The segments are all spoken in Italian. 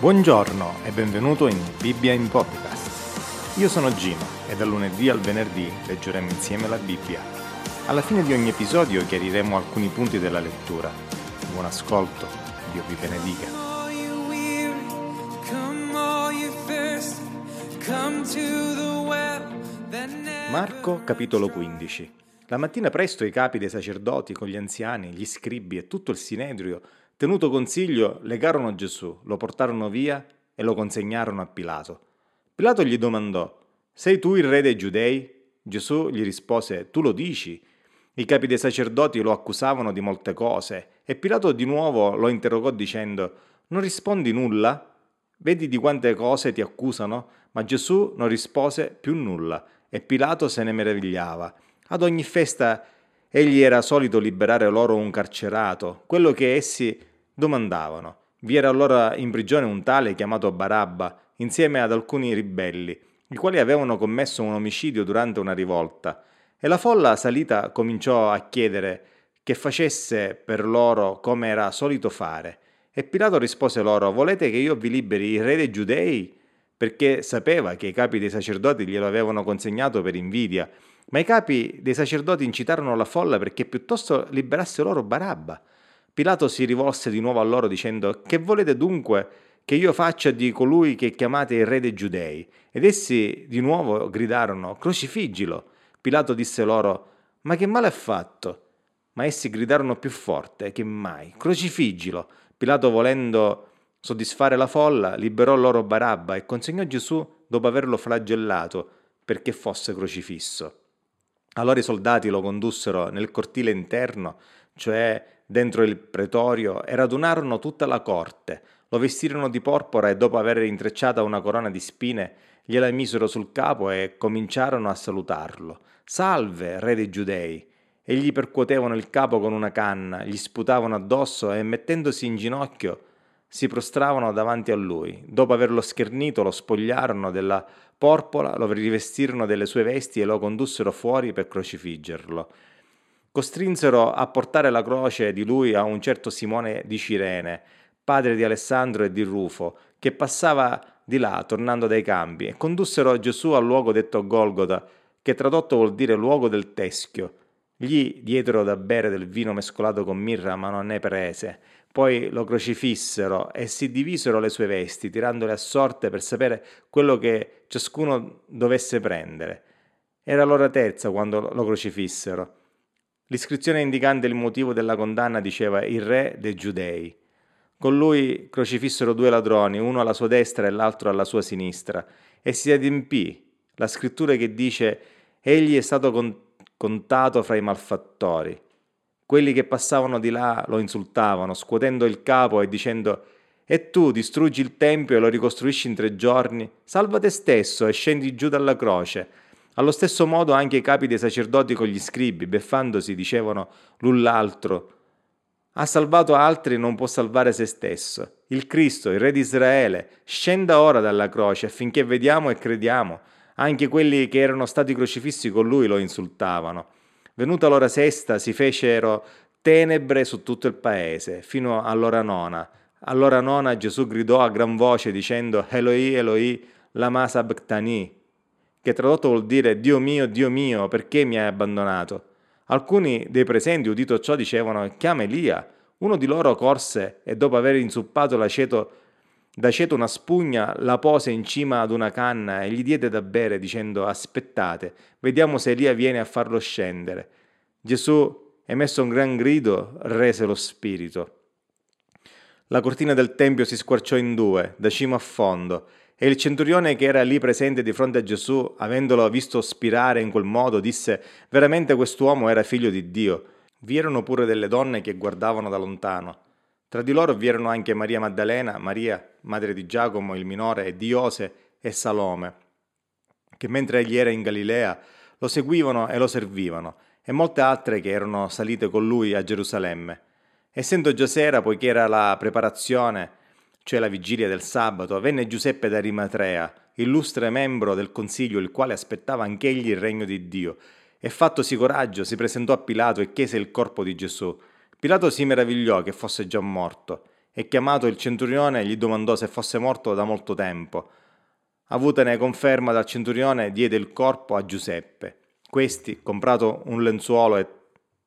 Buongiorno e benvenuto in Bibbia in Podcast. Io sono Gino e dal lunedì al venerdì leggeremo insieme la Bibbia. Alla fine di ogni episodio chiariremo alcuni punti della lettura. Buon ascolto, Dio vi benedica. Marco capitolo 15 La mattina presto i capi dei sacerdoti con gli anziani, gli scribi e tutto il sinedrio Tenuto consiglio, legarono Gesù, lo portarono via e lo consegnarono a Pilato. Pilato gli domandò, Sei tu il re dei giudei? Gesù gli rispose, Tu lo dici. I capi dei sacerdoti lo accusavano di molte cose e Pilato di nuovo lo interrogò dicendo, Non rispondi nulla? Vedi di quante cose ti accusano? Ma Gesù non rispose più nulla e Pilato se ne meravigliava. Ad ogni festa egli era solito liberare loro un carcerato, quello che essi domandavano. Vi era allora in prigione un tale chiamato Barabba, insieme ad alcuni ribelli, i quali avevano commesso un omicidio durante una rivolta, e la folla salita cominciò a chiedere che facesse per loro come era solito fare. E Pilato rispose loro, volete che io vi liberi il re dei giudei? Perché sapeva che i capi dei sacerdoti glielo avevano consegnato per invidia, ma i capi dei sacerdoti incitarono la folla perché piuttosto liberasse loro Barabba. Pilato si rivolse di nuovo a loro dicendo, Che volete dunque che io faccia di colui che chiamate il re dei giudei? Ed essi di nuovo gridarono, Crocifiggilo. Pilato disse loro, Ma che male ha fatto? Ma essi gridarono più forte che mai, Crocifiggilo. Pilato volendo soddisfare la folla, liberò loro Barabba e consegnò Gesù dopo averlo flagellato perché fosse crocifisso. Allora i soldati lo condussero nel cortile interno, cioè dentro il pretorio e radunarono tutta la corte. Lo vestirono di porpora e dopo aver intrecciata una corona di spine, gliela misero sul capo e cominciarono a salutarlo. Salve, re dei giudei! E gli percuotevano il capo con una canna, gli sputavano addosso e mettendosi in ginocchio si prostravano davanti a lui. Dopo averlo schernito lo spogliarono della porpola, lo rivestirono delle sue vesti e lo condussero fuori per crocifiggerlo costrinsero a portare la croce di lui a un certo Simone di Cirene, padre di Alessandro e di Rufo, che passava di là tornando dai campi, e condussero Gesù al luogo detto Golgota, che tradotto vuol dire luogo del teschio. Gli diedero da bere del vino mescolato con mirra, ma non ne prese. Poi lo crocifissero e si divisero le sue vesti, tirandole a sorte per sapere quello che ciascuno dovesse prendere. Era l'ora terza quando lo crocifissero. L'iscrizione indicante il motivo della condanna diceva il re dei giudei. Con lui crocifissero due ladroni, uno alla sua destra e l'altro alla sua sinistra, e si adempì la scrittura che dice egli è stato contato fra i malfattori. Quelli che passavano di là lo insultavano, scuotendo il capo e dicendo e tu distruggi il tempio e lo ricostruisci in tre giorni? Salva te stesso e scendi giù dalla croce. Allo stesso modo anche i capi dei sacerdoti con gli scribi, beffandosi, dicevano l'un l'altro, ha salvato altri e non può salvare se stesso. Il Cristo, il Re di Israele, scenda ora dalla croce affinché vediamo e crediamo. Anche quelli che erano stati crocifissi con lui lo insultavano. Venuta l'ora sesta si fecero tenebre su tutto il paese, fino all'ora nona. All'ora nona Gesù gridò a gran voce dicendo Eloi, Eloi, lama sabachthani, che tradotto vuol dire Dio mio, Dio mio, perché mi hai abbandonato? Alcuni dei presenti, udito ciò, dicevano chiama Elia. Uno di loro corse e dopo aver insuppato l'aceto, d'aceto una spugna, la pose in cima ad una canna e gli diede da bere, dicendo aspettate, vediamo se Elia viene a farlo scendere. Gesù, emesso un gran grido, rese lo spirito. La cortina del tempio si squarciò in due, da cima a fondo, e il centurione che era lì presente di fronte a Gesù, avendolo visto spirare in quel modo, disse, veramente quest'uomo era figlio di Dio. Vi erano pure delle donne che guardavano da lontano. Tra di loro vi erano anche Maria Maddalena, Maria, madre di Giacomo il minore, e Diose e Salome, che mentre egli era in Galilea lo seguivano e lo servivano, e molte altre che erano salite con lui a Gerusalemme. Essendo già sera, poiché era la preparazione, cioè la vigilia del sabato, venne Giuseppe da Rimatrea, illustre membro del consiglio, il quale aspettava anch'egli il regno di Dio. E fattosi coraggio, si presentò a Pilato e chiese il corpo di Gesù. Pilato si meravigliò che fosse già morto. e chiamato il centurione gli domandò se fosse morto da molto tempo. Avutene conferma dal centurione diede il corpo a Giuseppe. Questi, comprato un lenzuolo e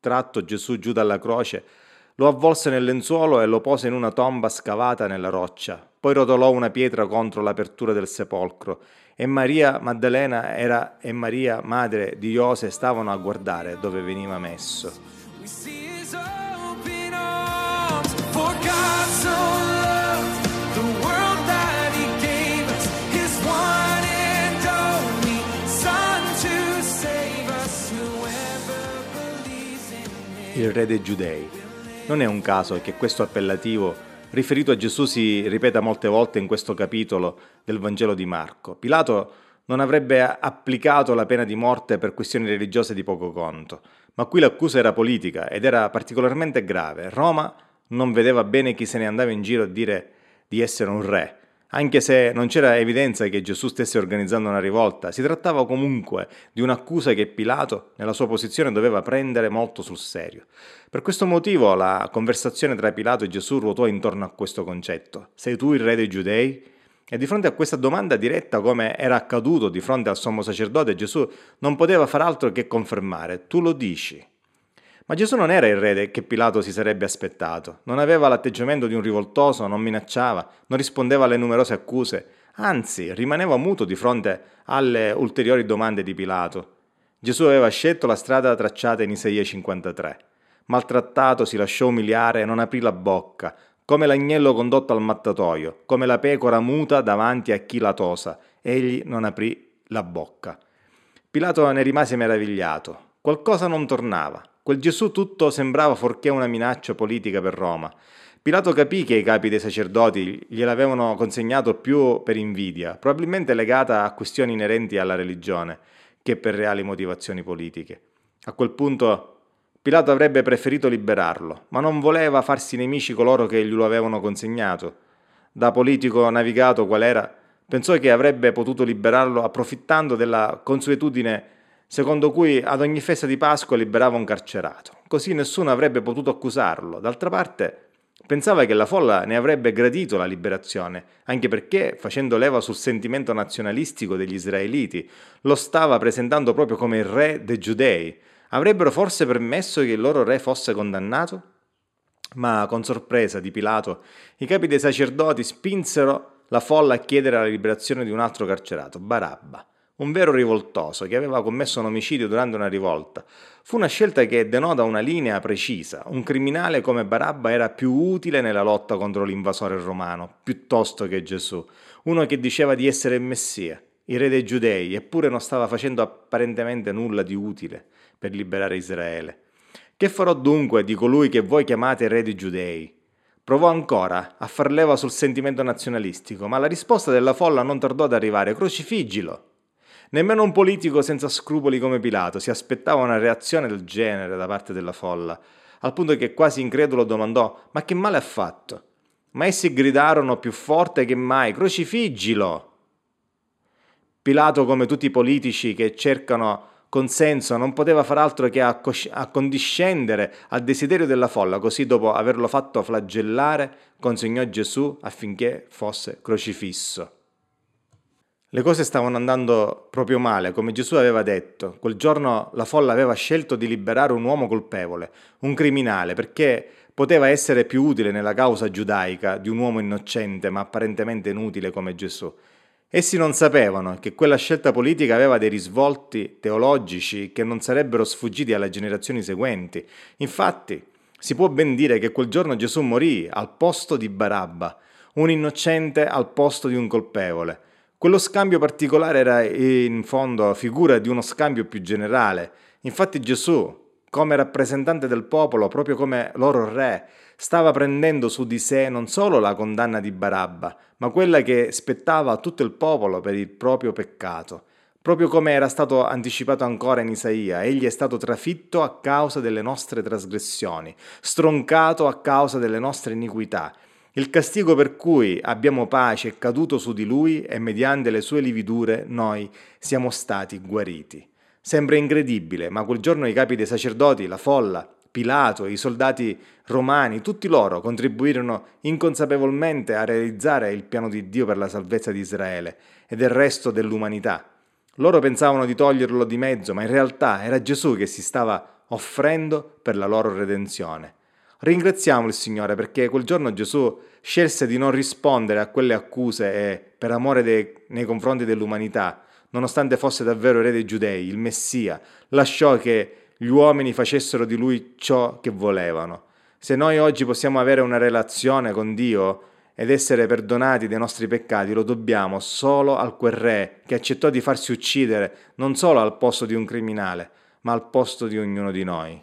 tratto Gesù giù dalla croce, lo avvolse nel lenzuolo e lo pose in una tomba scavata nella roccia. Poi rotolò una pietra contro l'apertura del sepolcro e Maria Maddalena era, e Maria, madre di Iose, stavano a guardare dove veniva messo. Il re dei giudei. Non è un caso che questo appellativo riferito a Gesù si ripeta molte volte in questo capitolo del Vangelo di Marco. Pilato non avrebbe applicato la pena di morte per questioni religiose di poco conto, ma qui l'accusa era politica ed era particolarmente grave. Roma non vedeva bene chi se ne andava in giro a dire di essere un re, anche se non c'era evidenza che Gesù stesse organizzando una rivolta, si trattava comunque di un'accusa che Pilato, nella sua posizione, doveva prendere molto sul serio. Per questo motivo la conversazione tra Pilato e Gesù ruotò intorno a questo concetto. Sei tu il re dei giudei? E di fronte a questa domanda diretta, come era accaduto di fronte al sommo sacerdote, Gesù non poteva far altro che confermare, tu lo dici. Ma Gesù non era il re che Pilato si sarebbe aspettato, non aveva l'atteggiamento di un rivoltoso, non minacciava, non rispondeva alle numerose accuse, anzi rimaneva muto di fronte alle ulteriori domande di Pilato. Gesù aveva scelto la strada tracciata in Isaia 53. Maltrattato si lasciò umiliare e non aprì la bocca, come l'agnello condotto al mattatoio, come la pecora muta davanti a chi la tosa, egli non aprì la bocca. Pilato ne rimase meravigliato. Qualcosa non tornava. Quel Gesù tutto sembrava forché una minaccia politica per Roma. Pilato capì che i capi dei sacerdoti gliel'avevano consegnato più per invidia, probabilmente legata a questioni inerenti alla religione, che per reali motivazioni politiche. A quel punto Pilato avrebbe preferito liberarlo, ma non voleva farsi nemici coloro che glielo avevano consegnato. Da politico navigato qual era, pensò che avrebbe potuto liberarlo approfittando della consuetudine secondo cui ad ogni festa di Pasqua liberava un carcerato. Così nessuno avrebbe potuto accusarlo. D'altra parte, pensava che la folla ne avrebbe gradito la liberazione, anche perché, facendo leva sul sentimento nazionalistico degli israeliti, lo stava presentando proprio come il re dei giudei. Avrebbero forse permesso che il loro re fosse condannato? Ma con sorpresa di Pilato, i capi dei sacerdoti spinsero la folla a chiedere la liberazione di un altro carcerato, Barabba un vero rivoltoso che aveva commesso un omicidio durante una rivolta. Fu una scelta che denota una linea precisa. Un criminale come Barabba era più utile nella lotta contro l'invasore romano, piuttosto che Gesù, uno che diceva di essere il Messia, il re dei giudei, eppure non stava facendo apparentemente nulla di utile per liberare Israele. Che farò dunque di colui che voi chiamate re dei giudei? Provò ancora a far leva sul sentimento nazionalistico, ma la risposta della folla non tardò ad arrivare. Crocifiggilo! Nemmeno un politico senza scrupoli come Pilato si aspettava una reazione del genere da parte della folla, al punto che quasi incredulo domandò: Ma che male ha fatto? Ma essi gridarono più forte che mai: Crocifiggilo! Pilato, come tutti i politici che cercano consenso, non poteva far altro che accondiscendere al desiderio della folla, così dopo averlo fatto flagellare, consegnò Gesù affinché fosse crocifisso. Le cose stavano andando proprio male, come Gesù aveva detto. Quel giorno la folla aveva scelto di liberare un uomo colpevole, un criminale, perché poteva essere più utile nella causa giudaica di un uomo innocente ma apparentemente inutile come Gesù. Essi non sapevano che quella scelta politica aveva dei risvolti teologici che non sarebbero sfuggiti alle generazioni seguenti. Infatti, si può ben dire che quel giorno Gesù morì al posto di Barabba, un innocente al posto di un colpevole. Quello scambio particolare era in fondo figura di uno scambio più generale. Infatti Gesù, come rappresentante del popolo, proprio come loro re, stava prendendo su di sé non solo la condanna di Barabba, ma quella che spettava a tutto il popolo per il proprio peccato. Proprio come era stato anticipato ancora in Isaia, egli è stato trafitto a causa delle nostre trasgressioni, stroncato a causa delle nostre iniquità. Il castigo per cui abbiamo pace è caduto su di lui e mediante le sue lividure noi siamo stati guariti. Sembra incredibile, ma quel giorno i capi dei sacerdoti, la folla, Pilato, i soldati romani, tutti loro contribuirono inconsapevolmente a realizzare il piano di Dio per la salvezza di Israele e del resto dell'umanità. Loro pensavano di toglierlo di mezzo, ma in realtà era Gesù che si stava offrendo per la loro redenzione. Ringraziamo il Signore perché quel giorno Gesù scelse di non rispondere a quelle accuse e, per amore dei, nei confronti dell'umanità, nonostante fosse davvero re dei giudei, il Messia, lasciò che gli uomini facessero di lui ciò che volevano. Se noi oggi possiamo avere una relazione con Dio ed essere perdonati dei nostri peccati, lo dobbiamo solo al quel re che accettò di farsi uccidere non solo al posto di un criminale, ma al posto di ognuno di noi.